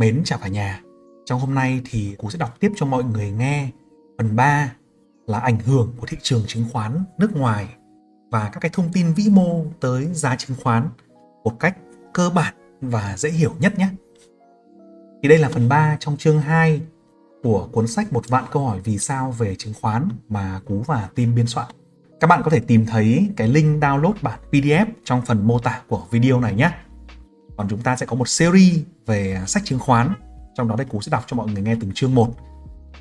Mến chào cả nhà. Trong hôm nay thì Cú sẽ đọc tiếp cho mọi người nghe phần 3 là ảnh hưởng của thị trường chứng khoán nước ngoài và các cái thông tin vĩ mô tới giá chứng khoán một cách cơ bản và dễ hiểu nhất nhé. Thì đây là phần 3 trong chương 2 của cuốn sách một vạn câu hỏi vì sao về chứng khoán mà Cú và team biên soạn. Các bạn có thể tìm thấy cái link download bản PDF trong phần mô tả của video này nhé. Còn chúng ta sẽ có một series về sách chứng khoán, trong đó đây Cú sẽ đọc cho mọi người nghe từng chương một.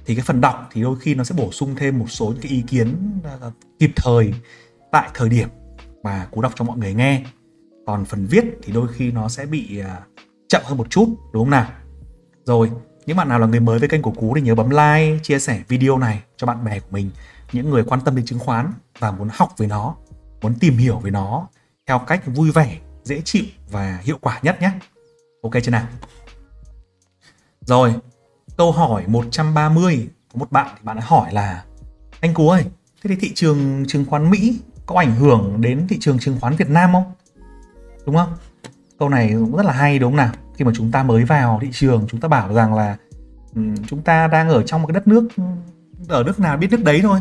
Thì cái phần đọc thì đôi khi nó sẽ bổ sung thêm một số những cái ý kiến ờ, kịp thời tại thời điểm mà Cú đọc cho mọi người nghe. Còn phần viết thì đôi khi nó sẽ bị ờ, chậm hơn một chút, đúng không nào? Rồi, những bạn nào là người mới với kênh của Cú thì nhớ bấm like, chia sẻ video này cho bạn bè của mình, những người quan tâm đến chứng khoán và muốn học về nó, muốn tìm hiểu về nó theo cách vui vẻ, dễ chịu và hiệu quả nhất nhé. Ok chưa nào? Rồi, câu hỏi 130 có một bạn thì bạn đã hỏi là anh Cú ơi, thế thì thị trường chứng khoán Mỹ có ảnh hưởng đến thị trường chứng khoán Việt Nam không? Đúng không? Câu này cũng rất là hay đúng không nào? Khi mà chúng ta mới vào thị trường chúng ta bảo rằng là um, chúng ta đang ở trong một cái đất nước ở nước nào biết nước đấy thôi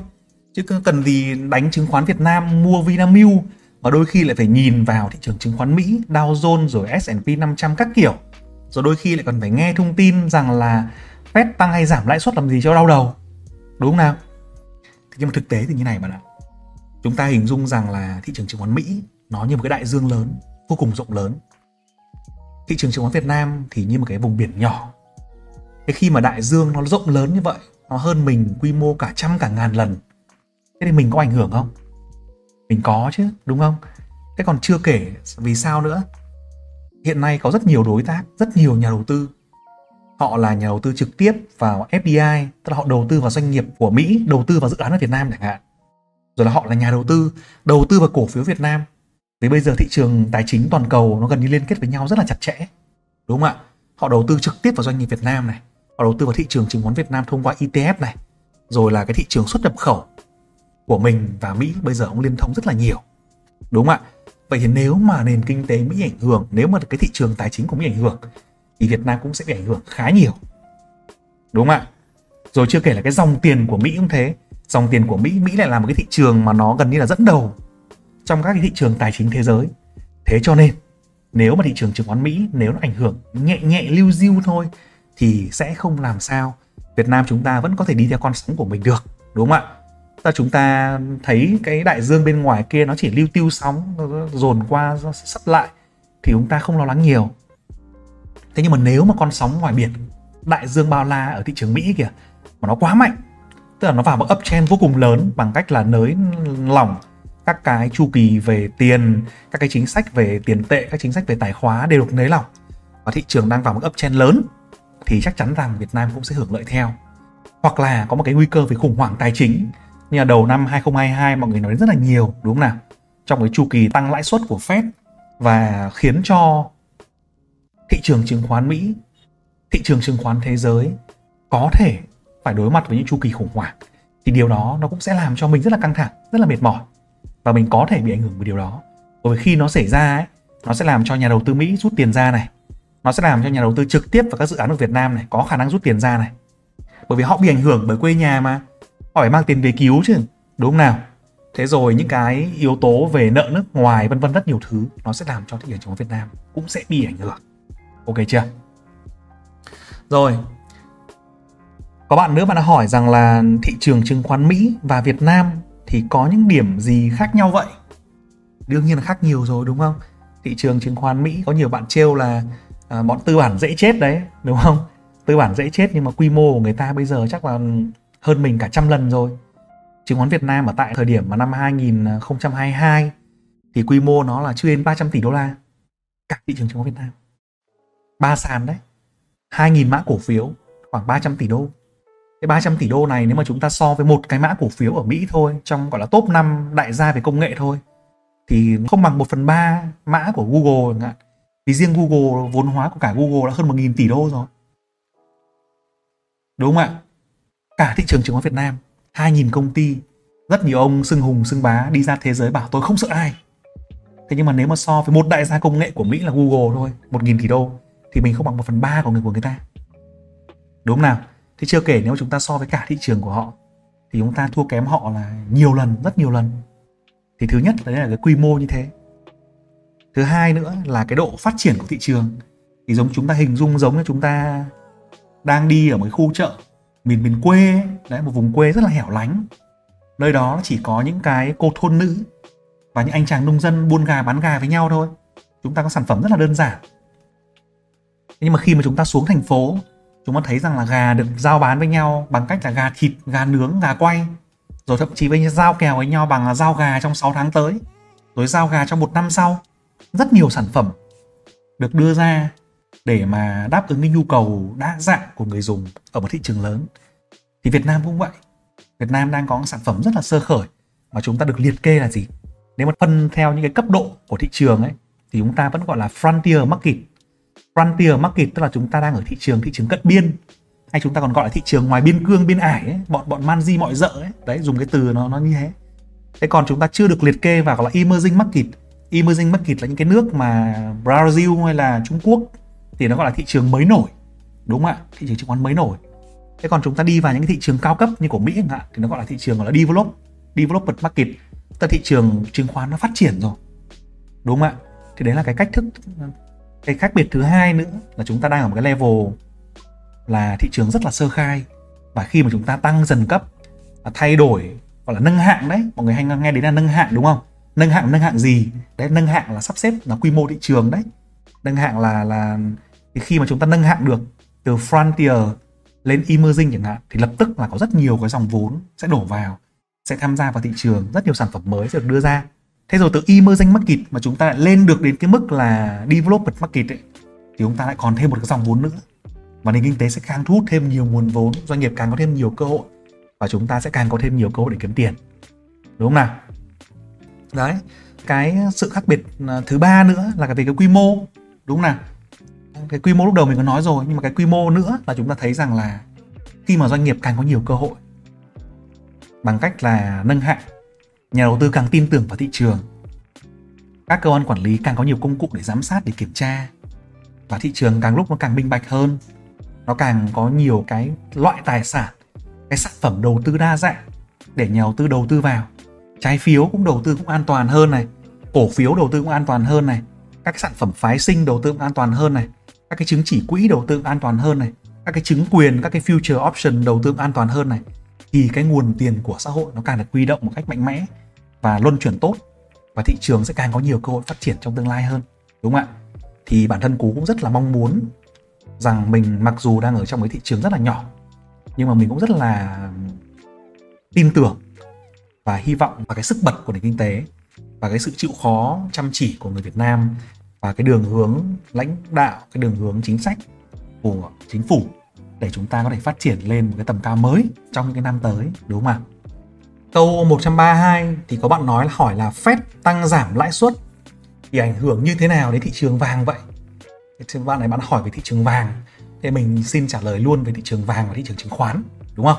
chứ cần gì đánh chứng khoán Việt Nam mua Vinamilk mà đôi khi lại phải nhìn vào thị trường chứng khoán Mỹ, Dow Jones rồi S&P 500 các kiểu. Rồi đôi khi lại còn phải nghe thông tin rằng là Fed tăng hay giảm lãi suất làm gì cho đau đầu. Đúng không nào? Thế nhưng mà thực tế thì như này bạn ạ. Chúng ta hình dung rằng là thị trường chứng khoán Mỹ nó như một cái đại dương lớn, vô cùng rộng lớn. Thị trường chứng khoán Việt Nam thì như một cái vùng biển nhỏ. Thế khi mà đại dương nó rộng lớn như vậy, nó hơn mình quy mô cả trăm cả ngàn lần. Thế thì mình có ảnh hưởng không? Mình có chứ, đúng không? Thế còn chưa kể vì sao nữa? Hiện nay có rất nhiều đối tác, rất nhiều nhà đầu tư. Họ là nhà đầu tư trực tiếp vào FDI tức là họ đầu tư vào doanh nghiệp của Mỹ, đầu tư vào dự án ở Việt Nam chẳng hạn. Rồi là họ là nhà đầu tư đầu tư vào cổ phiếu Việt Nam. Vì bây giờ thị trường tài chính toàn cầu nó gần như liên kết với nhau rất là chặt chẽ, đúng không ạ? Họ đầu tư trực tiếp vào doanh nghiệp Việt Nam này. Họ đầu tư vào thị trường chứng khoán Việt Nam thông qua ETF này. Rồi là cái thị trường xuất nhập khẩu của mình và Mỹ bây giờ cũng liên thông rất là nhiều. Đúng không ạ? Vậy thì nếu mà nền kinh tế Mỹ ảnh hưởng, nếu mà cái thị trường tài chính của Mỹ ảnh hưởng, thì Việt Nam cũng sẽ bị ảnh hưởng khá nhiều. Đúng không ạ? Rồi chưa kể là cái dòng tiền của Mỹ cũng thế. Dòng tiền của Mỹ Mỹ lại là một cái thị trường mà nó gần như là dẫn đầu trong các cái thị trường tài chính thế giới. Thế cho nên, nếu mà thị trường chứng khoán Mỹ, nếu nó ảnh hưởng nhẹ nhẹ, lưu diêu thôi, thì sẽ không làm sao Việt Nam chúng ta vẫn có thể đi theo con sóng của mình được. Đúng không ạ? Ta chúng ta thấy cái đại dương bên ngoài kia nó chỉ lưu tiêu sóng dồn qua sắp lại, thì chúng ta không lo lắng nhiều. Thế nhưng mà nếu mà con sóng ngoài biển, đại dương bao la ở thị trường mỹ kìa, mà nó quá mạnh, tức là nó vào một uptrend vô cùng lớn bằng cách là nới lỏng các cái chu kỳ về tiền, các cái chính sách về tiền tệ, các chính sách về tài khóa đều được nới lỏng. Và thị trường đang vào một uptrend lớn, thì chắc chắn rằng Việt Nam cũng sẽ hưởng lợi theo. Hoặc là có một cái nguy cơ về khủng hoảng tài chính như là đầu năm 2022 mọi người nói đến rất là nhiều đúng không nào trong cái chu kỳ tăng lãi suất của Fed và khiến cho thị trường chứng khoán Mỹ, thị trường chứng khoán thế giới có thể phải đối mặt với những chu kỳ khủng hoảng thì điều đó nó cũng sẽ làm cho mình rất là căng thẳng, rất là mệt mỏi và mình có thể bị ảnh hưởng bởi điều đó. Bởi vì khi nó xảy ra ấy, nó sẽ làm cho nhà đầu tư Mỹ rút tiền ra này, nó sẽ làm cho nhà đầu tư trực tiếp vào các dự án ở Việt Nam này có khả năng rút tiền ra này. Bởi vì họ bị ảnh hưởng bởi quê nhà mà họ phải mang tiền về cứu chứ đúng không nào? Thế rồi những cái yếu tố về nợ nước ngoài vân vân rất nhiều thứ nó sẽ làm cho thị trường chứng khoán Việt Nam cũng sẽ bị ảnh hưởng. Ok chưa? Rồi có bạn nữa bạn đã hỏi rằng là thị trường chứng khoán Mỹ và Việt Nam thì có những điểm gì khác nhau vậy? Đương nhiên là khác nhiều rồi đúng không? Thị trường chứng khoán Mỹ có nhiều bạn trêu là à, bọn tư bản dễ chết đấy đúng không? Tư bản dễ chết nhưng mà quy mô của người ta bây giờ chắc là hơn mình cả trăm lần rồi. Chứng khoán Việt Nam ở tại thời điểm mà năm 2022 thì quy mô nó là chưa đến 300 tỷ đô la. Cả thị trường chứng khoán Việt Nam. Ba sàn đấy. 2.000 mã cổ phiếu, khoảng 300 tỷ đô. Cái 300 tỷ đô này nếu mà chúng ta so với một cái mã cổ phiếu ở Mỹ thôi, trong, gọi là, top 5 đại gia về công nghệ thôi, thì không bằng 1 phần 3 mã của Google chẳng hạn. Vì riêng Google, vốn hóa của cả Google đã hơn 1.000 tỷ đô rồi. Đúng không ạ? Cả thị trường chứng khoán Việt Nam 2.000 công ty, rất nhiều ông xưng hùng, xưng bá đi ra thế giới bảo tôi không sợ ai. Thế nhưng mà nếu mà so với một đại gia công nghệ của Mỹ là Google thôi 1.000 tỷ đô, thì mình không bằng một phần ba của người của người ta. Đúng không nào? Thế chưa kể nếu chúng ta so với cả thị trường của họ, thì chúng ta thua kém họ là nhiều lần, rất nhiều lần. Thì thứ nhất là đấy là cái quy mô như thế. Thứ hai nữa là cái độ phát triển của thị trường. Thì giống chúng ta hình dung giống như chúng ta đang đi ở một cái khu chợ miền miền quê ấy, đấy một vùng quê rất là hẻo lánh. Nơi đó chỉ có những cái cô thôn nữ và những anh chàng nông dân buôn gà bán gà với nhau thôi. Chúng ta có sản phẩm rất là đơn giản. Nhưng mà khi mà chúng ta xuống thành phố chúng ta thấy rằng là gà được giao bán với nhau bằng cách là gà thịt gà nướng gà quay rồi thậm chí với giao kèo với nhau bằng là giao gà trong 6 tháng tới rồi giao gà trong một năm sau. Rất nhiều sản phẩm được đưa ra để mà đáp ứng cái nhu cầu đa dạng của người dùng ở một thị trường lớn. Thì Việt Nam cũng vậy. Việt Nam đang có sản phẩm rất là sơ khởi mà chúng ta được liệt kê là gì? Nếu mà phân theo những cái cấp độ của thị trường ấy thì chúng ta vẫn gọi là frontier market. Frontier market tức là chúng ta đang ở thị trường thị trường cận biên. Hay chúng ta còn gọi là thị trường ngoài biên cương biên ải ấy, bọn bọn man di mọi dợ ấy. Đấy dùng cái từ nó nó như thế. Thế còn chúng ta chưa được liệt kê vào gọi là emerging market. Emerging market là những cái nước mà Brazil hay là Trung Quốc thì nó gọi là thị trường mới nổi, đúng không ạ? Thị trường chứng khoán mới nổi. Thế còn chúng ta đi vào những cái thị trường cao cấp như của Mỹ chẳng hạn, thì nó gọi là thị trường gọi là develop developed market. Tức là thị trường chứng khoán nó phát triển rồi, đúng không ạ? Thì đấy là cái cách thức, cái khác biệt thứ hai nữa là chúng ta đang ở một cái level là thị trường rất là sơ khai. Và khi mà chúng ta tăng dần cấp và thay đổi, gọi là nâng hạng đấy, mọi người hay nghe đến là nâng hạng, đúng không? Nâng hạng nâng hạng gì? Đấy, nâng hạng là sắp xếp là quy mô thị trường đấy nâng hạng là là thì khi mà chúng ta nâng hạng được từ frontier lên emerging chẳng hạn thì lập tức là có rất nhiều cái dòng vốn sẽ đổ vào sẽ tham gia vào thị trường rất nhiều sản phẩm mới sẽ được đưa ra. Thế rồi từ emerging market mà chúng ta lại lên được đến cái mức là developed market ấy, thì chúng ta lại còn thêm một cái dòng vốn nữa. Và nền kinh tế sẽ càng thu hút thêm nhiều nguồn vốn doanh nghiệp càng có thêm nhiều cơ hội và chúng ta sẽ càng có thêm nhiều cơ hội để kiếm tiền. Đúng không nào? Đấy cái sự khác biệt à, thứ ba nữa là cái về cái quy mô đúng không nào. Cái quy mô lúc đầu mình có nói rồi, nhưng mà cái quy mô nữa là chúng ta thấy rằng là khi mà doanh nghiệp càng có nhiều cơ hội bằng cách là nâng hạng, nhà đầu tư càng tin tưởng vào thị trường, các cơ quan quản lý càng có nhiều công cụ để giám sát, để kiểm tra và thị trường càng lúc nó càng minh bạch hơn, nó càng có nhiều cái loại tài sản, cái sản phẩm đầu tư đa dạng để nhà đầu tư đầu tư vào. Trái phiếu cũng đầu tư cũng an toàn hơn này, cổ phiếu đầu tư cũng an toàn hơn này các cái sản phẩm phái sinh đầu tư an toàn hơn này, các cái chứng chỉ quỹ đầu tư an toàn hơn này, các cái chứng quyền, các cái future option đầu tư an toàn hơn này, thì cái nguồn tiền của xã hội nó càng được huy động một cách mạnh mẽ và luân chuyển tốt và thị trường sẽ càng có nhiều cơ hội phát triển trong tương lai hơn, đúng không ạ? Thì bản thân cú cũng rất là mong muốn rằng mình mặc dù đang ở trong cái thị trường rất là nhỏ, nhưng mà mình cũng rất là tin tưởng và hy vọng vào cái sức bật của nền kinh tế và cái sự chịu khó chăm chỉ của người Việt Nam và cái đường hướng lãnh đạo, cái đường hướng chính sách của chính phủ để chúng ta có thể phát triển lên một cái tầm cao mới trong những cái năm tới, đúng không ạ? Câu 132 thì có bạn nói là hỏi là Fed tăng giảm lãi suất thì ảnh hưởng như thế nào đến thị trường vàng vậy? Thì bạn này bạn hỏi về thị trường vàng thì mình xin trả lời luôn về thị trường vàng và thị trường chứng khoán, đúng không?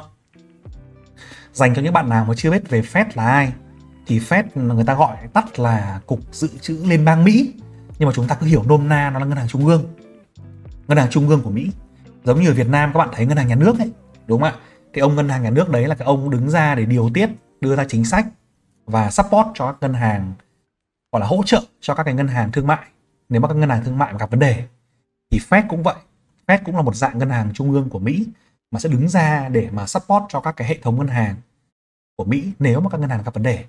Dành cho những bạn nào mà chưa biết về Fed là ai thì Fed người ta gọi tắt là Cục Dự trữ Liên bang Mỹ. Nhưng mà chúng ta cứ hiểu nôm na nó là ngân hàng trung ương. Ngân hàng trung ương của Mỹ. Giống như ở Việt Nam các bạn thấy ngân hàng nhà nước ấy, đúng không ạ? Thì ông ngân hàng nhà nước đấy là cái ông đứng ra để điều tiết, đưa ra chính sách và support cho các ngân hàng, gọi là hỗ trợ cho các cái ngân hàng thương mại. Nếu mà các ngân hàng thương mại gặp vấn đề, thì Fed cũng vậy. Fed cũng là một dạng ngân hàng trung ương của Mỹ mà sẽ đứng ra để mà support cho các cái hệ thống ngân hàng của Mỹ nếu mà các ngân hàng gặp vấn đề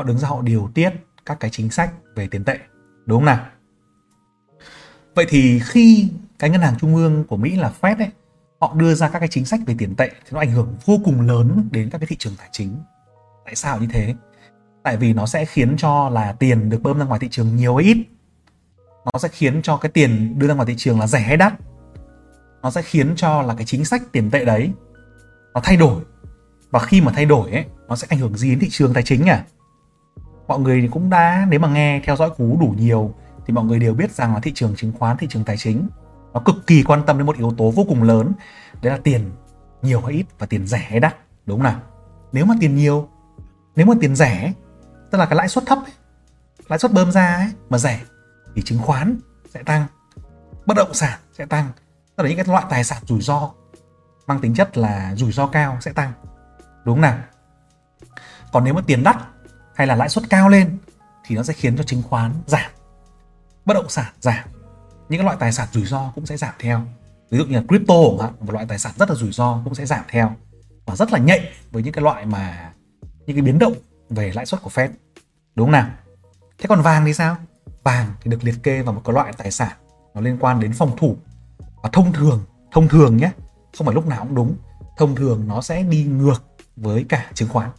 họ đứng ra, họ điều tiết các cái chính sách về tiền tệ, đúng không nào? Vậy thì khi cái ngân hàng trung ương của Mỹ là Fed ấy, họ đưa ra các cái chính sách về tiền tệ thì nó ảnh hưởng vô cùng lớn đến các cái thị trường tài chính. Tại sao như thế? Tại vì nó sẽ khiến cho là tiền được bơm ra ngoài thị trường nhiều hay ít? Nó sẽ khiến cho cái tiền đưa ra ngoài thị trường là rẻ hay đắt? Nó sẽ khiến cho là cái chính sách tiền tệ đấy, nó thay đổi. Và khi mà thay đổi ấy, nó sẽ ảnh hưởng gì đến thị trường tài chính à mọi người cũng đã nếu mà nghe theo dõi cú đủ nhiều thì mọi người đều biết rằng là thị trường chứng khoán thị trường tài chính nó cực kỳ quan tâm đến một yếu tố vô cùng lớn đấy là tiền nhiều hay ít và tiền rẻ hay đắt đúng không nào? Nếu mà tiền nhiều nếu mà tiền rẻ tức là cái lãi suất thấp ấy, lãi suất bơm ra ấy, mà rẻ thì chứng khoán sẽ tăng bất động sản sẽ tăng tức là những cái loại tài sản rủi ro mang tính chất là rủi ro cao sẽ tăng đúng không nào? Còn nếu mà tiền đắt hay là lãi suất cao lên thì nó sẽ khiến cho chứng khoán giảm, bất động sản giảm. Những cái loại tài sản rủi ro cũng sẽ giảm theo. Ví dụ như là crypto một loại tài sản rất là rủi ro cũng sẽ giảm theo. Và rất là nhạy với những cái loại mà, những cái biến động về lãi suất của Fed. Đúng không nào? Thế còn vàng thì sao? Vàng thì được liệt kê vào một cái loại tài sản nó liên quan đến phòng thủ. Và thông thường thông thường nhé, không phải lúc nào cũng đúng. Thông thường nó sẽ đi ngược với cả chứng khoán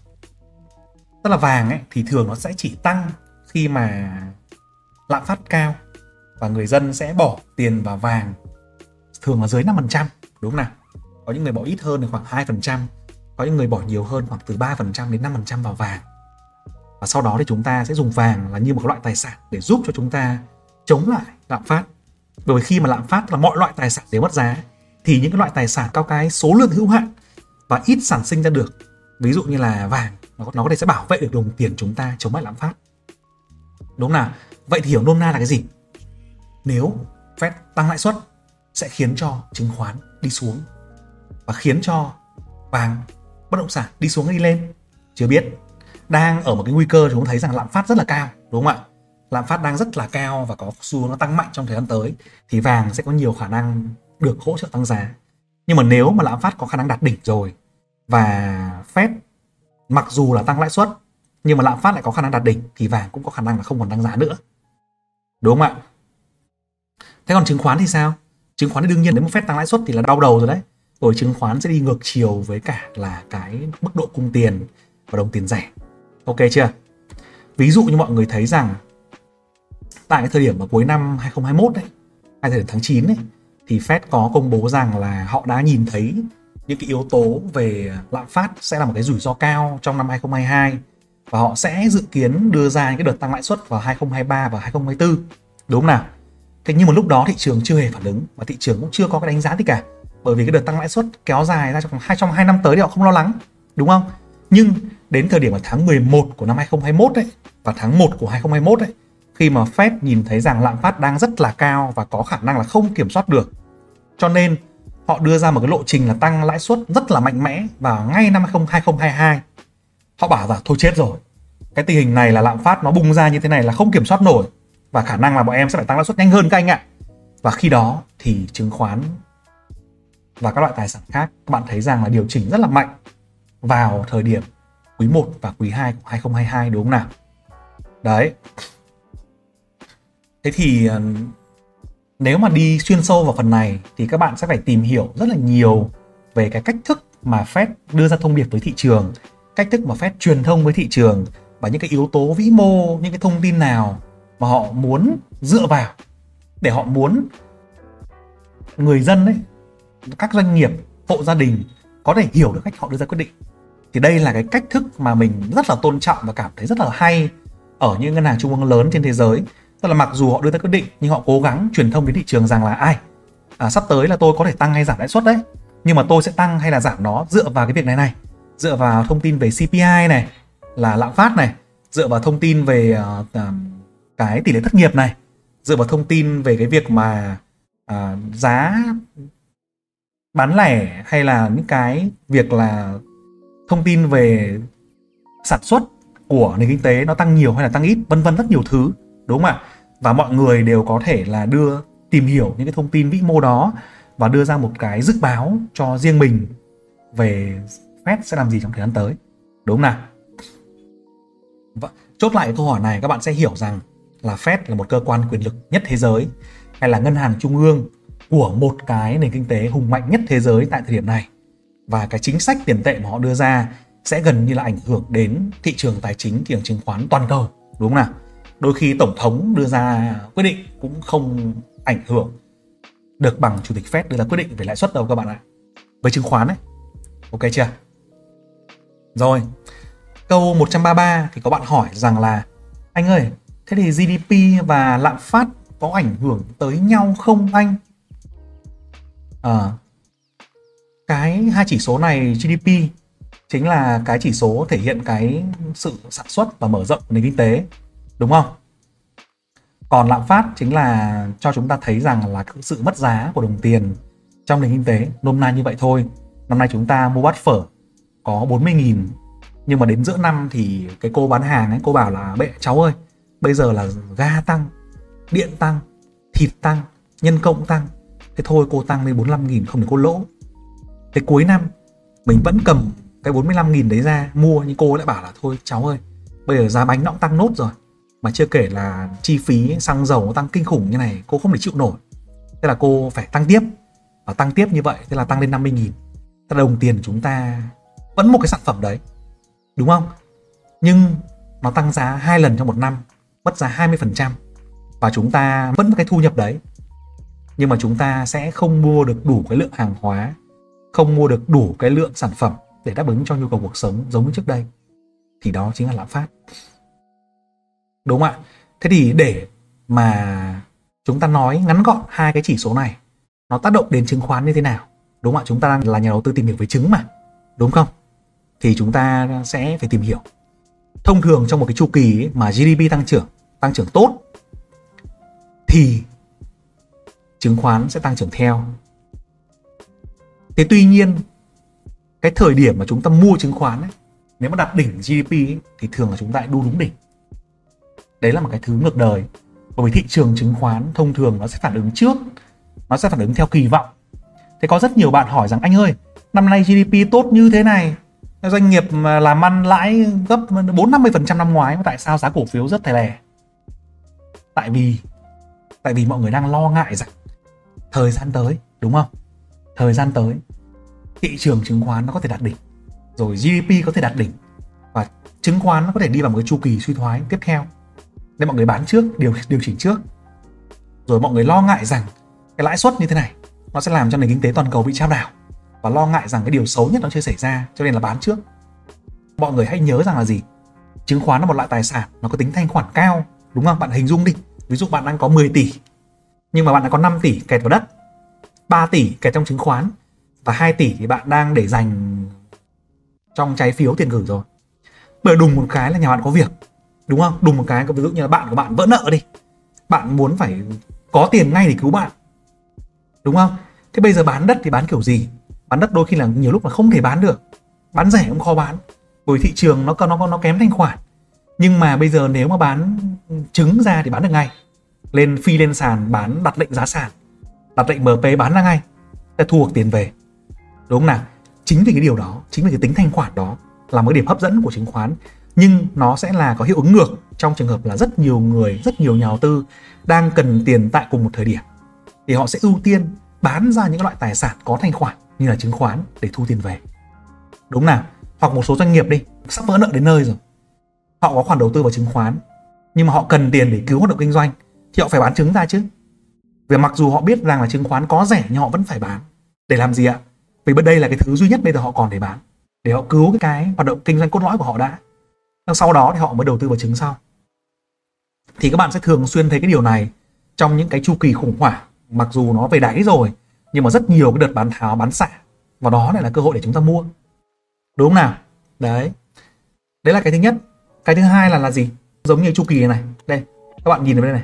tức là vàng ấy, thì thường nó sẽ chỉ tăng khi mà lạm phát cao và người dân sẽ bỏ tiền vào vàng. Thường là dưới 5% đúng không nào? Có những người bỏ ít hơn thì khoảng 2% có những người bỏ nhiều hơn khoảng từ 3% đến 5% vào vàng. Và sau đó thì chúng ta sẽ dùng vàng là như một loại tài sản để giúp cho chúng ta chống lại lạm phát. Bởi vì khi mà lạm phát là mọi loại tài sản đều mất giá, thì những cái loại tài sản cao cái, số lượng hữu hạn và ít sản sinh ra được, ví dụ như là vàng nó, nó có thể sẽ bảo vệ được đồng tiền chúng ta chống lại lạm phát. Đúng không nào vậy thì hiểu nôm na là cái gì? Nếu Fed tăng lãi suất sẽ khiến cho chứng khoán đi xuống và khiến cho vàng bất động sản đi xuống hay đi lên. Chưa biết. Đang ở một cái nguy cơ chúng thấy rằng lạm phát rất là cao đúng không ạ? Lạm phát đang rất là cao và có xu hướng nó tăng mạnh trong thời gian tới thì vàng sẽ có nhiều khả năng được hỗ trợ tăng giá. Nhưng mà nếu mà lạm phát có khả năng đạt đỉnh rồi và Fed mặc dù là tăng lãi suất, nhưng mà lạm phát lại có khả năng đạt đỉnh, thì vàng cũng có khả năng là không còn tăng giá nữa. Đúng không ạ? Thế còn chứng khoán thì sao? Chứng khoán thì đương nhiên nếu một phép tăng lãi suất thì là đau đầu rồi đấy. Rồi chứng khoán sẽ đi ngược chiều với cả là cái mức độ cung tiền và đồng tiền rẻ. Ok chưa? Ví dụ như mọi người thấy rằng tại cái thời điểm mà cuối năm 2021 đấy, hay thời điểm tháng 9 ấy, thì Fed có công bố rằng là họ đã nhìn thấy những cái yếu tố về lạm phát sẽ là một cái rủi ro cao trong năm 2022 và họ sẽ dự kiến đưa ra những cái đợt tăng lãi suất vào 2023 và 2024 đúng không nào? Thế nhưng mà lúc đó thị trường chưa hề phản ứng và thị trường cũng chưa có cái đánh giá gì cả bởi vì cái đợt tăng lãi suất kéo dài ra trong hai trong hai năm tới thì họ không lo lắng, đúng không? Nhưng đến thời điểm là tháng 11 của năm 2021 đấy và tháng 1 của 2021 đấy khi mà Fed nhìn thấy rằng lạm phát đang rất là cao và có khả năng là không kiểm soát được cho nên họ đưa ra một cái lộ trình là tăng lãi suất rất là mạnh mẽ vào ngay năm 2022 họ bảo là thôi chết rồi. Cái tình hình này là lạm phát nó bung ra như thế này là không kiểm soát nổi. Và khả năng là bọn em sẽ phải tăng lãi suất nhanh hơn các anh ạ. Và khi đó thì chứng khoán và các loại tài sản khác, các bạn thấy rằng là điều chỉnh rất là mạnh vào thời điểm quý 1 và quý 2 của 2022 đúng không nào? Đấy. Thế thì ờ, nếu mà đi xuyên sâu vào phần này thì các bạn sẽ phải tìm hiểu rất là nhiều về cái cách thức mà Fed đưa ra thông điệp với thị trường, cách thức mà Fed truyền thông với thị trường và những cái yếu tố vĩ mô, những cái thông tin nào mà họ muốn dựa vào để họ muốn người dân ấy, các doanh nghiệp, hộ gia đình có thể hiểu được cách họ đưa ra quyết định. Thì đây là cái cách thức mà mình rất là tôn trọng và cảm thấy rất là hay ở những ngân hàng trung ương lớn trên thế giới tức là mặc dù họ đưa ra quyết định nhưng họ cố gắng truyền thông đến thị trường rằng là ai? À, sắp tới là tôi có thể tăng hay giảm lãi suất đấy. Nhưng mà tôi sẽ tăng hay là giảm nó dựa vào cái việc này này. Dựa vào thông tin về CPI này là lạm phát này. Dựa vào thông tin về uh, cái tỷ lệ thất nghiệp này. Dựa vào thông tin về cái việc mà uh, giá bán lẻ hay là những cái việc là thông tin về sản xuất của nền kinh tế nó tăng nhiều hay là tăng ít vân vân rất nhiều thứ đúng không ạ? Và mọi người đều có thể là đưa, tìm hiểu những cái thông tin vĩ mô đó và đưa ra một cái dự báo cho riêng mình về Fed sẽ làm gì trong thời gian tới. Đúng không nào? Và chốt lại câu hỏi này, các bạn sẽ hiểu rằng là Fed là một cơ quan quyền lực nhất thế giới hay là ngân hàng trung ương của một cái nền kinh tế hùng mạnh nhất thế giới tại thời điểm này. Và cái chính sách tiền tệ mà họ đưa ra sẽ gần như là ảnh hưởng đến thị trường tài chính, thị trường chứng khoán toàn cầu. Đúng không nào? Đôi khi tổng thống đưa ra quyết định cũng không ảnh hưởng được bằng chủ tịch Fed đưa ra quyết định về lãi suất đâu các bạn ạ. Với chứng khoán ấy. Ok chưa? Rồi. Câu 133 thì có bạn hỏi rằng là anh ơi, thế thì GDP và lạm phát có ảnh hưởng tới nhau không anh? À, cái hai chỉ số này GDP chính là cái chỉ số thể hiện cái sự sản xuất và mở rộng nền kinh tế đúng không? Còn lạm phát chính là cho chúng ta thấy rằng là sự mất giá của đồng tiền trong nền kinh tế, nôm na như vậy thôi. Năm nay chúng ta mua bát phở có 40 nghìn, nhưng mà đến giữa năm thì cái cô bán hàng ấy, cô bảo là, bệ, cháu ơi, bây giờ là ga tăng, điện tăng, thịt tăng, nhân công tăng. Thế thôi cô tăng lên 45 nghìn, không để cô lỗ. Thế cuối năm, mình vẫn cầm cái 45 nghìn đấy ra mua, nhưng cô lại bảo là, thôi, cháu ơi, bây giờ giá bánh nó cũng tăng nốt rồi mà chưa kể là chi phí xăng dầu nó tăng kinh khủng như này, cô không thể chịu nổi. Thế là cô phải tăng tiếp. Và tăng tiếp như vậy, thế là tăng lên 50 nghìn. Thế là đồng tiền của chúng ta vẫn một cái sản phẩm đấy, đúng không? Nhưng nó tăng giá hai lần trong một năm, mất giá 20% và chúng ta vẫn cái thu nhập đấy. Nhưng mà chúng ta sẽ không mua được đủ cái lượng hàng hóa, không mua được đủ cái lượng sản phẩm để đáp ứng cho nhu cầu cuộc sống giống như trước đây. Thì đó chính là lạm phát đúng không ạ? Thế thì để mà chúng ta nói ngắn gọn hai cái chỉ số này nó tác động đến chứng khoán như thế nào? Đúng không ạ? Chúng ta là nhà đầu tư tìm hiểu về chứng mà. Đúng không? Thì chúng ta sẽ phải tìm hiểu. Thông thường trong một cái chu kỳ ấy, mà GDP tăng trưởng tăng trưởng tốt thì chứng khoán sẽ tăng trưởng theo. Thế tuy nhiên cái thời điểm mà chúng ta mua chứng khoán ấy, nếu mà đạt đỉnh GDP ấy, thì thường là chúng ta lại đu đúng đỉnh đấy là một cái thứ ngược đời. Bởi vì thị trường chứng khoán thông thường nó sẽ phản ứng trước, nó sẽ phản ứng theo kỳ vọng. Thế có rất nhiều bạn hỏi rằng, anh ơi, năm nay GDP tốt như thế này? Doanh nghiệp mà làm ăn lãi gấp 4 50 phần trăm năm ngoái tại sao giá cổ phiếu rất thè lè? Tại vì tại vì mọi người đang lo ngại rằng thời gian tới, đúng không? Thời gian tới, thị trường chứng khoán nó có thể đạt đỉnh, rồi GDP có thể đạt đỉnh, và chứng khoán nó có thể đi vào một cái chu kỳ suy thoái tiếp theo nên mọi người bán trước, điều điều chỉnh trước. Rồi mọi người lo ngại rằng cái lãi suất như thế này, nó sẽ làm cho nền kinh tế toàn cầu bị trao đảo. Và lo ngại rằng cái điều xấu nhất nó chưa xảy ra, cho nên là bán trước. Mọi người hãy nhớ rằng là gì? Chứng khoán là một loại tài sản nó có tính thanh khoản cao, đúng không? Bạn hình dung đi. Ví dụ bạn đang có 10 tỷ, nhưng mà bạn đã có 5 tỷ kẹt vào đất 3 tỷ kẹt trong chứng khoán, và 2 tỷ thì bạn đang để dành trong trái phiếu tiền gửi rồi. Bởi đùng một cái là nhà bạn có việc đúng không? Đùng một cái ví dụ như là bạn của bạn vỡ nợ đi. Bạn muốn phải có tiền ngay để cứu bạn. Đúng không? Thế bây giờ bán đất thì bán kiểu gì? Bán đất đôi khi là nhiều lúc là không thể bán được. Bán rẻ cũng khó bán. Bởi thị trường nó nó nó kém thanh khoản. Nhưng mà bây giờ nếu mà bán trứng ra thì bán được ngay. Lên phi lên sàn, bán đặt lệnh giá sàn. Đặt lệnh mp bán ra ngay. Để thu được tiền về. Đúng không nào? Chính vì cái điều đó, chính vì cái tính thanh khoản đó, là một điểm hấp dẫn của chứng khoán nhưng nó sẽ là có hiệu ứng ngược trong trường hợp là rất nhiều người rất nhiều nhà đầu tư đang cần tiền tại cùng một thời điểm. Thì họ sẽ ưu tiên bán ra những loại tài sản có thanh khoản như là chứng khoán để thu tiền về. Đúng nào hoặc một số doanh nghiệp đi sắp vỡ nợ đến nơi rồi. Họ có khoản đầu tư vào chứng khoán nhưng mà họ cần tiền để cứu hoạt động kinh doanh thì họ phải bán trứng ra chứ. Vì mặc dù họ biết rằng là chứng khoán có rẻ nhưng họ vẫn phải bán. Để làm gì ạ? Vì bên đây là cái thứ duy nhất bây giờ họ còn để bán. Để họ cứu cái, cái hoạt động kinh doanh cốt lõi của họ đã sau đó thì họ mới đầu tư vào trứng sau. Thì các bạn sẽ thường xuyên thấy cái điều này trong những cái chu kỳ khủng hoảng. Mặc dù nó về đáy rồi nhưng mà rất nhiều cái đợt bán tháo bán xả. Và đó lại là cơ hội để chúng ta mua. Đúng không nào? Đấy. Đấy là cái thứ nhất. Cái thứ hai là là gì? Giống như chu kỳ này. Đây các bạn nhìn ở đây này.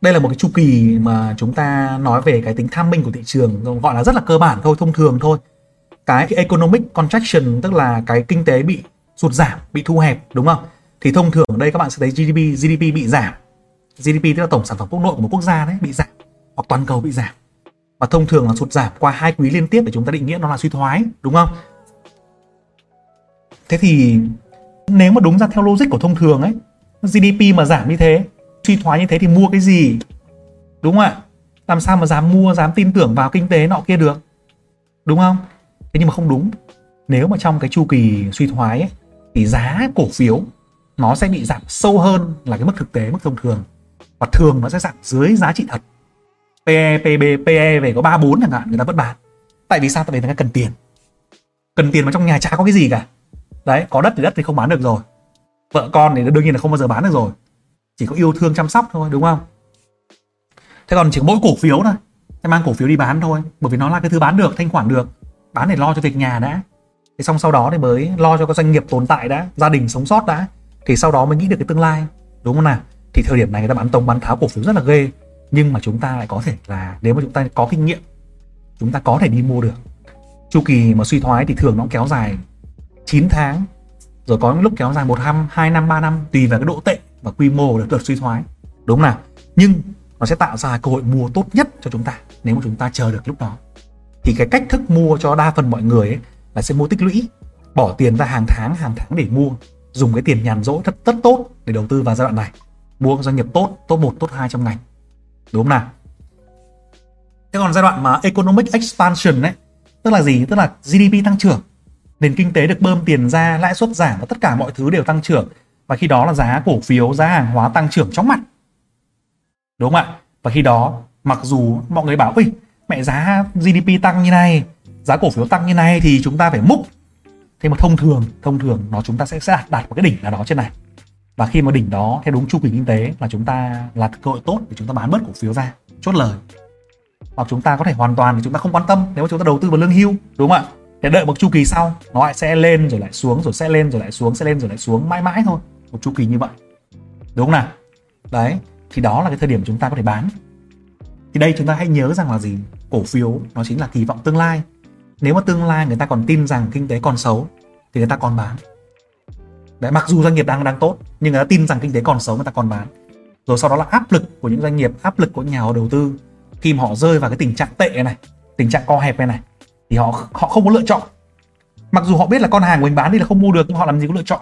Đây là một cái chu kỳ mà chúng ta nói về cái tính tham minh của thị trường gọi là rất là cơ bản thôi thông thường thôi. Cái, cái economic contraction tức là cái kinh tế bị sụt giảm bị thu hẹp đúng không? Thì thông thường ở đây các bạn sẽ thấy GDP GDP bị giảm. GDP tức là tổng sản phẩm quốc nội của một quốc gia đấy bị giảm hoặc toàn cầu bị giảm. Và thông thường là sụt giảm qua hai quý liên tiếp để chúng ta định nghĩa nó là suy thoái đúng không? Thế thì nếu mà đúng ra theo logic của thông thường ấy GDP mà giảm như thế suy thoái như thế thì mua cái gì? Đúng không ạ? Làm sao mà dám mua dám tin tưởng vào kinh tế nọ kia được? Đúng không? Thế nhưng mà không đúng. Nếu mà trong cái chu kỳ suy thoái ấy, thì giá cổ phiếu nó sẽ bị giảm sâu hơn là cái mức thực tế mức thông thường và thường nó sẽ giảm dưới giá trị thật PE, PB, PE về có 3 4 chẳng hạn người ta vẫn bán. Tại vì sao? Tại vì người ta cần tiền. Cần tiền mà trong nhà chả có cái gì cả. Đấy, có đất thì đất thì không bán được rồi. Vợ con thì đương nhiên là không bao giờ bán được rồi. Chỉ có yêu thương chăm sóc thôi đúng không? Thế còn chỉ có mỗi cổ phiếu thôi. Em mang cổ phiếu đi bán thôi, bởi vì nó là cái thứ bán được, thanh khoản được. Bán để lo cho việc nhà đã. Thì xong sau đó thì mới lo cho các doanh nghiệp tồn tại đã, gia đình sống sót đã. Thì sau đó mới nghĩ được cái tương lai, đúng không nào? thì thời điểm này người ta bán tông bán tháo cổ phiếu rất là ghê nhưng mà chúng ta lại có thể là nếu mà chúng ta có kinh nghiệm chúng ta có thể đi mua được chu kỳ mà suy thoái thì thường nó kéo dài 9 tháng rồi có những lúc kéo dài một năm hai năm ba năm tùy vào cái độ tệ và quy mô của đợt suy thoái đúng không nào nhưng nó sẽ tạo ra cơ hội mua tốt nhất cho chúng ta nếu mà chúng ta chờ được lúc đó thì cái cách thức mua cho đa phần mọi người ấy là sẽ mua tích lũy bỏ tiền ra hàng tháng hàng tháng để mua dùng cái tiền nhàn rỗi rất rất tốt để đầu tư vào giai đoạn này. Mua doanh nghiệp tốt top 1, top 2 trong ngành. Đúng không nào? Thế còn giai đoạn mà economic expansion ấy tức là gì? Tức là GDP tăng trưởng. Nền kinh tế được bơm tiền ra lãi suất giảm và tất cả mọi thứ đều tăng trưởng. Và khi đó là giá cổ phiếu giá hàng hóa tăng trưởng chóng mặt. Đúng không ạ? Và khi đó mặc dù mọi người bảo ui mẹ giá GDP tăng như này giá cổ phiếu tăng như này thì chúng ta phải múc. Thế mà thông thường thông thường nó chúng ta sẽ sẽ đạt, đạt một cái đỉnh là đó trên này. Và khi mà đỉnh đó theo đúng chu kỳ kinh tế là chúng ta là cơ hội tốt để chúng ta bán bớt cổ phiếu ra chốt lời. Hoặc chúng ta có thể hoàn toàn thì chúng ta không quan tâm nếu mà chúng ta đầu tư vào lương hưu đúng không ạ? Để đợi một chu kỳ sau nó lại sẽ lên rồi lại xuống rồi sẽ lên rồi lại xuống sẽ lên rồi lại xuống mãi mãi thôi. Một chu kỳ như vậy. Đúng không nào? Đấy thì đó là cái thời điểm chúng ta có thể bán. Thì đây chúng ta hãy nhớ rằng là gì? Cổ phiếu nó chính là kỳ vọng tương lai nếu mà tương lai người ta còn tin rằng kinh tế còn xấu, thì người ta còn bán. Đấy, mặc dù doanh nghiệp đang đang tốt, nhưng người ta tin rằng kinh tế còn xấu, người ta còn bán. Rồi sau đó là áp lực của những doanh nghiệp, áp lực của nhà đầu tư. Khi mà họ rơi vào cái tình trạng tệ này, tình trạng co hẹp này này, thì họ họ không có lựa chọn. Mặc dù họ biết là con hàng của mình bán đi là không mua được, nhưng họ làm gì có lựa chọn.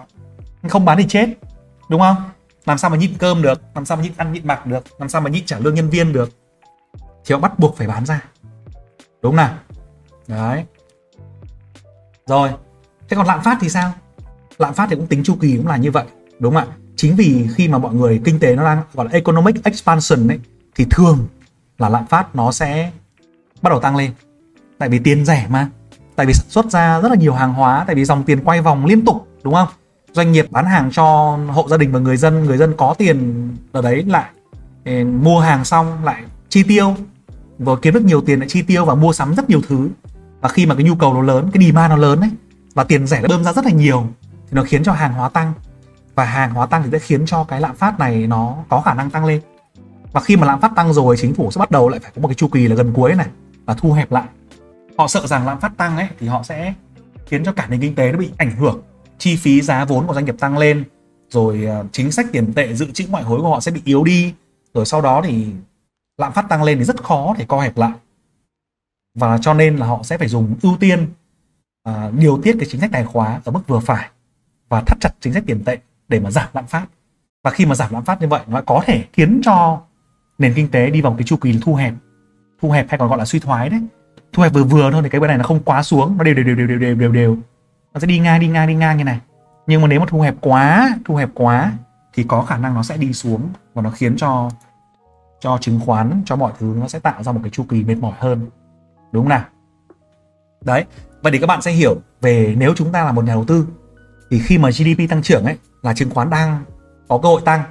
Không bán thì chết, đúng không? Làm sao mà nhịn cơm được, làm sao mà nhịn ăn nhịn mặc được, làm sao mà nhịn trả lương nhân viên được? Thì họ bắt buộc phải bán ra. Đúng nào? Đấy. Rồi. Thế còn lạm phát thì sao? Lạm phát thì cũng tính chu kỳ cũng là như vậy, đúng không ạ? Chính vì khi mà mọi người kinh tế nó đang, gọi là, economic expansion ấy, thì thường là lạm phát nó sẽ bắt đầu tăng lên. Tại vì tiền rẻ mà. Tại vì sản xuất ra rất là nhiều hàng hóa, tại vì dòng tiền quay vòng liên tục, đúng không? Doanh nghiệp bán hàng cho hộ gia đình và người dân người dân có tiền ở đấy lại ừ, mua hàng xong lại chi tiêu. Và kiếm được nhiều tiền lại chi tiêu và mua sắm rất nhiều thứ và khi mà cái nhu cầu nó lớn, cái demand nó lớn ấy, và tiền rẻ nó bơm ra rất là nhiều, thì nó khiến cho hàng hóa tăng. Và hàng hóa tăng thì sẽ khiến cho cái lạm phát này nó có khả năng tăng lên. Và khi mà lạm phát tăng rồi, chính phủ sẽ bắt đầu lại phải có một cái chu kỳ là gần cuối này, và thu hẹp lại. Họ sợ rằng lạm phát tăng ấy, thì họ sẽ khiến cho cả nền kinh tế nó bị ảnh hưởng. Chi phí giá vốn của doanh nghiệp tăng lên, rồi ờ, chính sách tiền tệ dự trữ ngoại hối của họ sẽ bị yếu đi. Rồi sau đó thì lạm phát tăng lên thì rất khó để co hẹp lại và cho nên là họ sẽ phải dùng ưu tiên à, điều tiết cái chính sách tài khóa ở mức vừa phải và thắt chặt chính sách tiền tệ để mà giảm lạm phát. Và khi mà giảm lạm phát như vậy nó có thể khiến cho nền kinh tế đi vào cái chu kỳ thu hẹp. Thu hẹp hay còn gọi là suy thoái đấy. Thu hẹp vừa vừa thôi thì cái bên này nó không quá xuống nó đều đều đều đều đều đều đều, đều. nó sẽ đi ngang đi ngang đi ngang như này. Nhưng mà nếu mà thu hẹp quá thu hẹp quá thì có khả năng nó sẽ đi xuống và nó khiến cho cho chứng khoán cho mọi thứ nó sẽ tạo ra một cái chu kỳ mệt mỏi hơn đúng không nào? Đấy, vậy thì các bạn sẽ hiểu về nếu chúng ta là một nhà đầu tư, thì khi mà GDP tăng trưởng ấy, là chứng khoán đang có cơ hội tăng,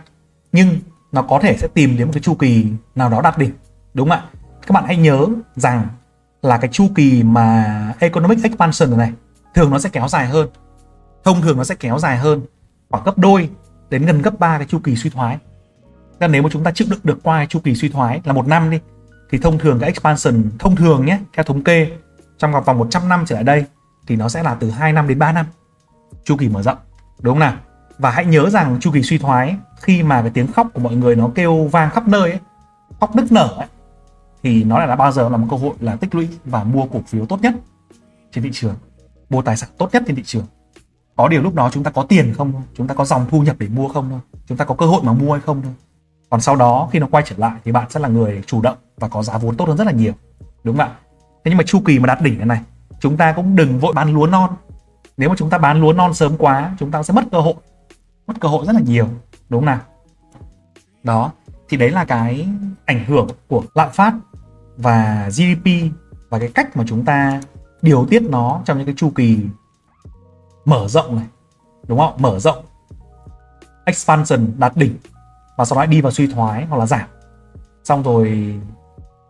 nhưng nó có thể sẽ tìm đến một cái chu kỳ nào đó đạt đỉnh, đúng không ạ? Các bạn hãy nhớ rằng là cái chu kỳ mà economic expansion này, thường nó sẽ kéo dài hơn. Thông thường nó sẽ kéo dài hơn khoảng gấp đôi đến gần gấp ba cái chu kỳ suy thoái. Nên nếu mà chúng ta chịu đựng được qua cái chu kỳ suy thoái là một năm đi thì thông thường cái expansion thông thường nhé theo thống kê trong vòng 100 năm trở lại đây thì nó sẽ là từ 2 năm đến 3 năm. Chu kỳ mở rộng đúng không nào? Và hãy nhớ rằng chu kỳ suy thoái khi mà cái tiếng khóc của mọi người nó kêu vang khắp nơi ấy, khóc nức nở ấy, thì nó lại là bao giờ là một cơ hội là tích lũy và mua cổ phiếu tốt nhất trên thị trường mua tài sản tốt nhất trên thị trường. Có điều lúc đó chúng ta có tiền không? Chúng ta có dòng thu nhập để mua không thôi? Chúng ta có cơ hội mà mua hay không thôi? Còn sau đó khi nó quay trở lại thì bạn sẽ là người chủ động và có giá vốn tốt hơn rất là nhiều, đúng không ạ? Thế nhưng mà chu kỳ mà đạt đỉnh này này, chúng ta cũng đừng vội bán lúa non. Nếu mà chúng ta bán lúa non sớm quá, chúng ta sẽ mất cơ hội, mất cơ hội rất là nhiều, đúng không nào? Đó, thì đấy là cái ảnh hưởng của lạm phát và GDP và cái cách mà chúng ta điều tiết nó trong những cái chu kỳ mở rộng này, đúng không mở rộng. Expansion đạt đỉnh và sau đó đi vào suy thoái hoặc là giảm. Xong rồi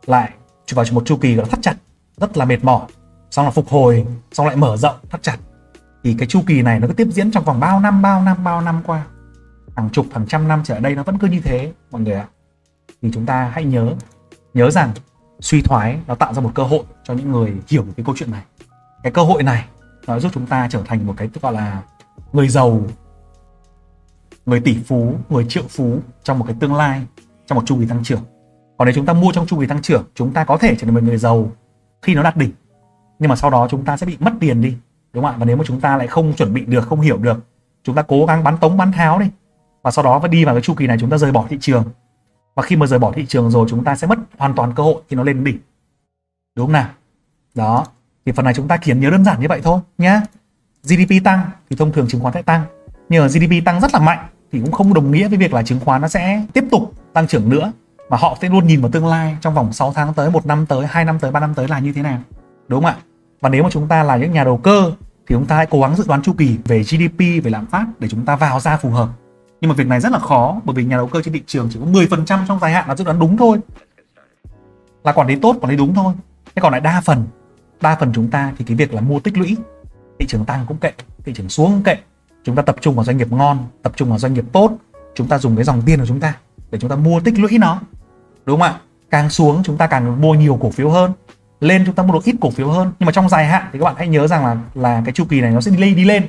lại vào một chu kỳ gọi là thắt chặt, rất là mệt mỏi. Xong là phục hồi, xong lại mở rộng, thắt chặt. Thì cái chu kỳ này nó cứ tiếp diễn trong vòng bao năm bao năm bao năm qua. Hàng chục, hàng trăm năm trở đây nó vẫn cứ như thế, mọi người ạ. Thì chúng ta hãy nhớ nhớ rằng suy thoái nó tạo ra một cơ hội cho những người hiểu cái câu chuyện này. Cái cơ hội này nó giúp chúng ta trở thành một cái gọi là người giàu người tỷ phú người triệu phú trong một cái tương lai, trong một chu kỳ tăng trưởng. Còn nếu chúng ta mua trong chu kỳ tăng trưởng, chúng ta có thể trở thành một người giàu khi nó đạt đỉnh. Nhưng mà sau đó chúng ta sẽ bị mất tiền đi, đúng không ạ? Và nếu mà chúng ta lại không chuẩn bị được, không hiểu được, chúng ta cố gắng bán tống, bán tháo đi. Và sau đó phải đi vào cái chu kỳ này chúng ta rời bỏ thị trường. Và khi mà rời bỏ thị trường rồi chúng ta sẽ mất hoàn toàn cơ hội khi nó lên đỉnh. Đúng không nào? Đó. Thì phần này chúng ta chỉ nhớ đơn giản như vậy thôi nhá. GDP tăng thì thông thường chứng khoán sẽ tăng. Nhưng mà GDP tăng rất là mạnh thì cũng không đồng nghĩa với việc là chứng khoán nó sẽ tiếp tục tăng trưởng nữa, mà họ sẽ luôn nhìn vào tương lai trong vòng 6 tháng tới, một năm tới, hai năm tới, ba năm tới là như thế nào, đúng không ạ? Và nếu mà chúng ta là những nhà đầu cơ thì chúng ta hãy cố gắng dự đoán chu kỳ về GDP về lạm phát để chúng ta vào ra phù hợp. Nhưng mà việc này rất là khó, bởi vì nhà đầu cơ trên thị trường chỉ có 10% trong dài hạn là dự đoán đúng thôi. Là quản lý tốt, quản lý đúng thôi. Thế còn lại đa phần đa phần chúng ta thì cái việc là mua tích lũy, thị trường tăng cũng kệ, thị trường xuống cũng kệ chúng ta tập trung vào doanh nghiệp ngon, tập trung vào doanh nghiệp tốt. Chúng ta dùng cái dòng tiền của chúng ta để chúng ta mua tích lũy nó. Đúng không ạ? Càng xuống, chúng ta càng mua nhiều cổ phiếu hơn. Lên, chúng ta mua được ít cổ phiếu hơn. Nhưng mà trong dài hạn thì các bạn hãy nhớ rằng là là cái chu kỳ này nó sẽ đi lên đi lên.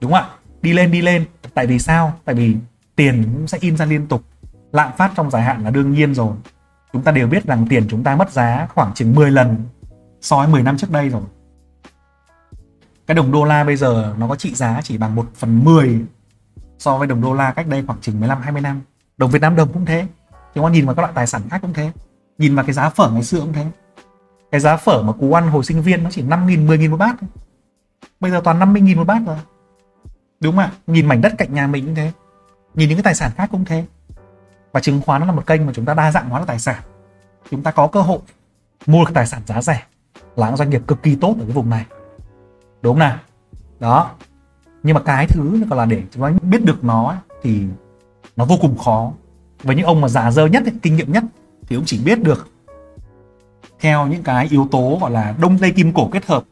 Đúng không ạ? Đi lên đi lên. Tại vì sao? Tại vì tiền cũng sẽ in ra liên tục. Lạm phát trong dài hạn là đương nhiên rồi. Chúng ta đều biết rằng tiền chúng ta mất giá khoảng chừng 10 lần so với 10 năm trước đây rồi cái đồng đô la bây giờ nó có trị giá chỉ bằng 1 phần 10 so với đồng đô la cách đây khoảng chừng 15 20 năm. Đồng Việt Nam đồng cũng thế. Chúng ta nhìn vào các loại tài sản khác cũng thế. Nhìn vào cái giá phở ngày xưa cũng thế. Cái giá phở mà cú ăn hồi sinh viên nó chỉ 5 nghìn 10 nghìn một bát thôi. bây giờ toàn 50 nghìn một bát rồi. Đúng không ạ? Nhìn mảnh đất cạnh nhà mình cũng thế. Nhìn những cái tài sản khác cũng thế. Và chứng khoán nó là một kênh mà chúng ta đa dạng hóa được tài sản. Chúng ta có cơ hội mua được tài sản giá rẻ. Là những doanh nghiệp cực kỳ tốt ở cái vùng này đúng không nào? Đó. Nhưng mà cái thứ còn là để chúng ta biết được nó thì nó vô cùng khó. Với những ông mà già dơ nhất ấy, kinh nghiệm nhất thì cũng chỉ biết được theo những cái yếu tố gọi là đông tây kim cổ kết hợp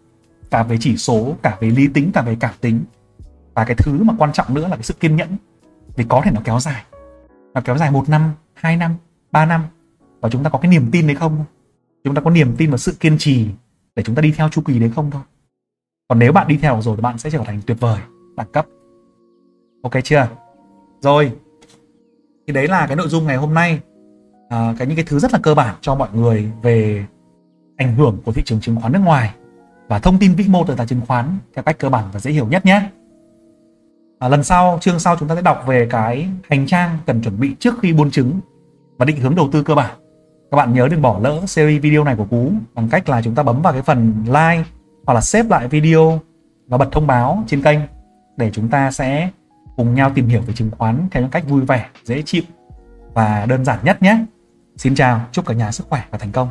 cả về chỉ số cả về lý tính cả về cảm tính. Và cái thứ mà quan trọng nữa là cái sự kiên nhẫn. Vì có thể nó kéo dài. Nó kéo dài một năm hai năm ba năm. Và chúng ta có cái niềm tin đấy không? Chúng ta có niềm tin vào sự kiên trì để chúng ta đi theo chu kỳ đấy không thôi? Còn nếu bạn đi theo rồi thì bạn sẽ trở thành tuyệt vời đẳng cấp. Ok chưa? Rồi. Thì đấy là cái nội dung ngày hôm nay. À, cái những cái thứ rất là cơ bản cho mọi người về ảnh hưởng của thị trường chứng khoán nước ngoài. Và thông tin vĩ mô từ tài chứng khoán theo cách cơ bản và dễ hiểu nhất nhé. À, lần sau chương sau chúng ta sẽ đọc về cái hành trang cần chuẩn bị trước khi buôn chứng và định hướng đầu tư cơ bản. Các bạn nhớ đừng bỏ lỡ series video này của cú bằng cách là chúng ta bấm vào cái phần like hoặc là xếp lại video và bật thông báo trên kênh để chúng ta sẽ cùng nhau tìm hiểu về chứng khoán theo những cách vui vẻ, dễ chịu và đơn giản nhất nhé. Xin chào, chúc cả nhà sức khỏe và thành công.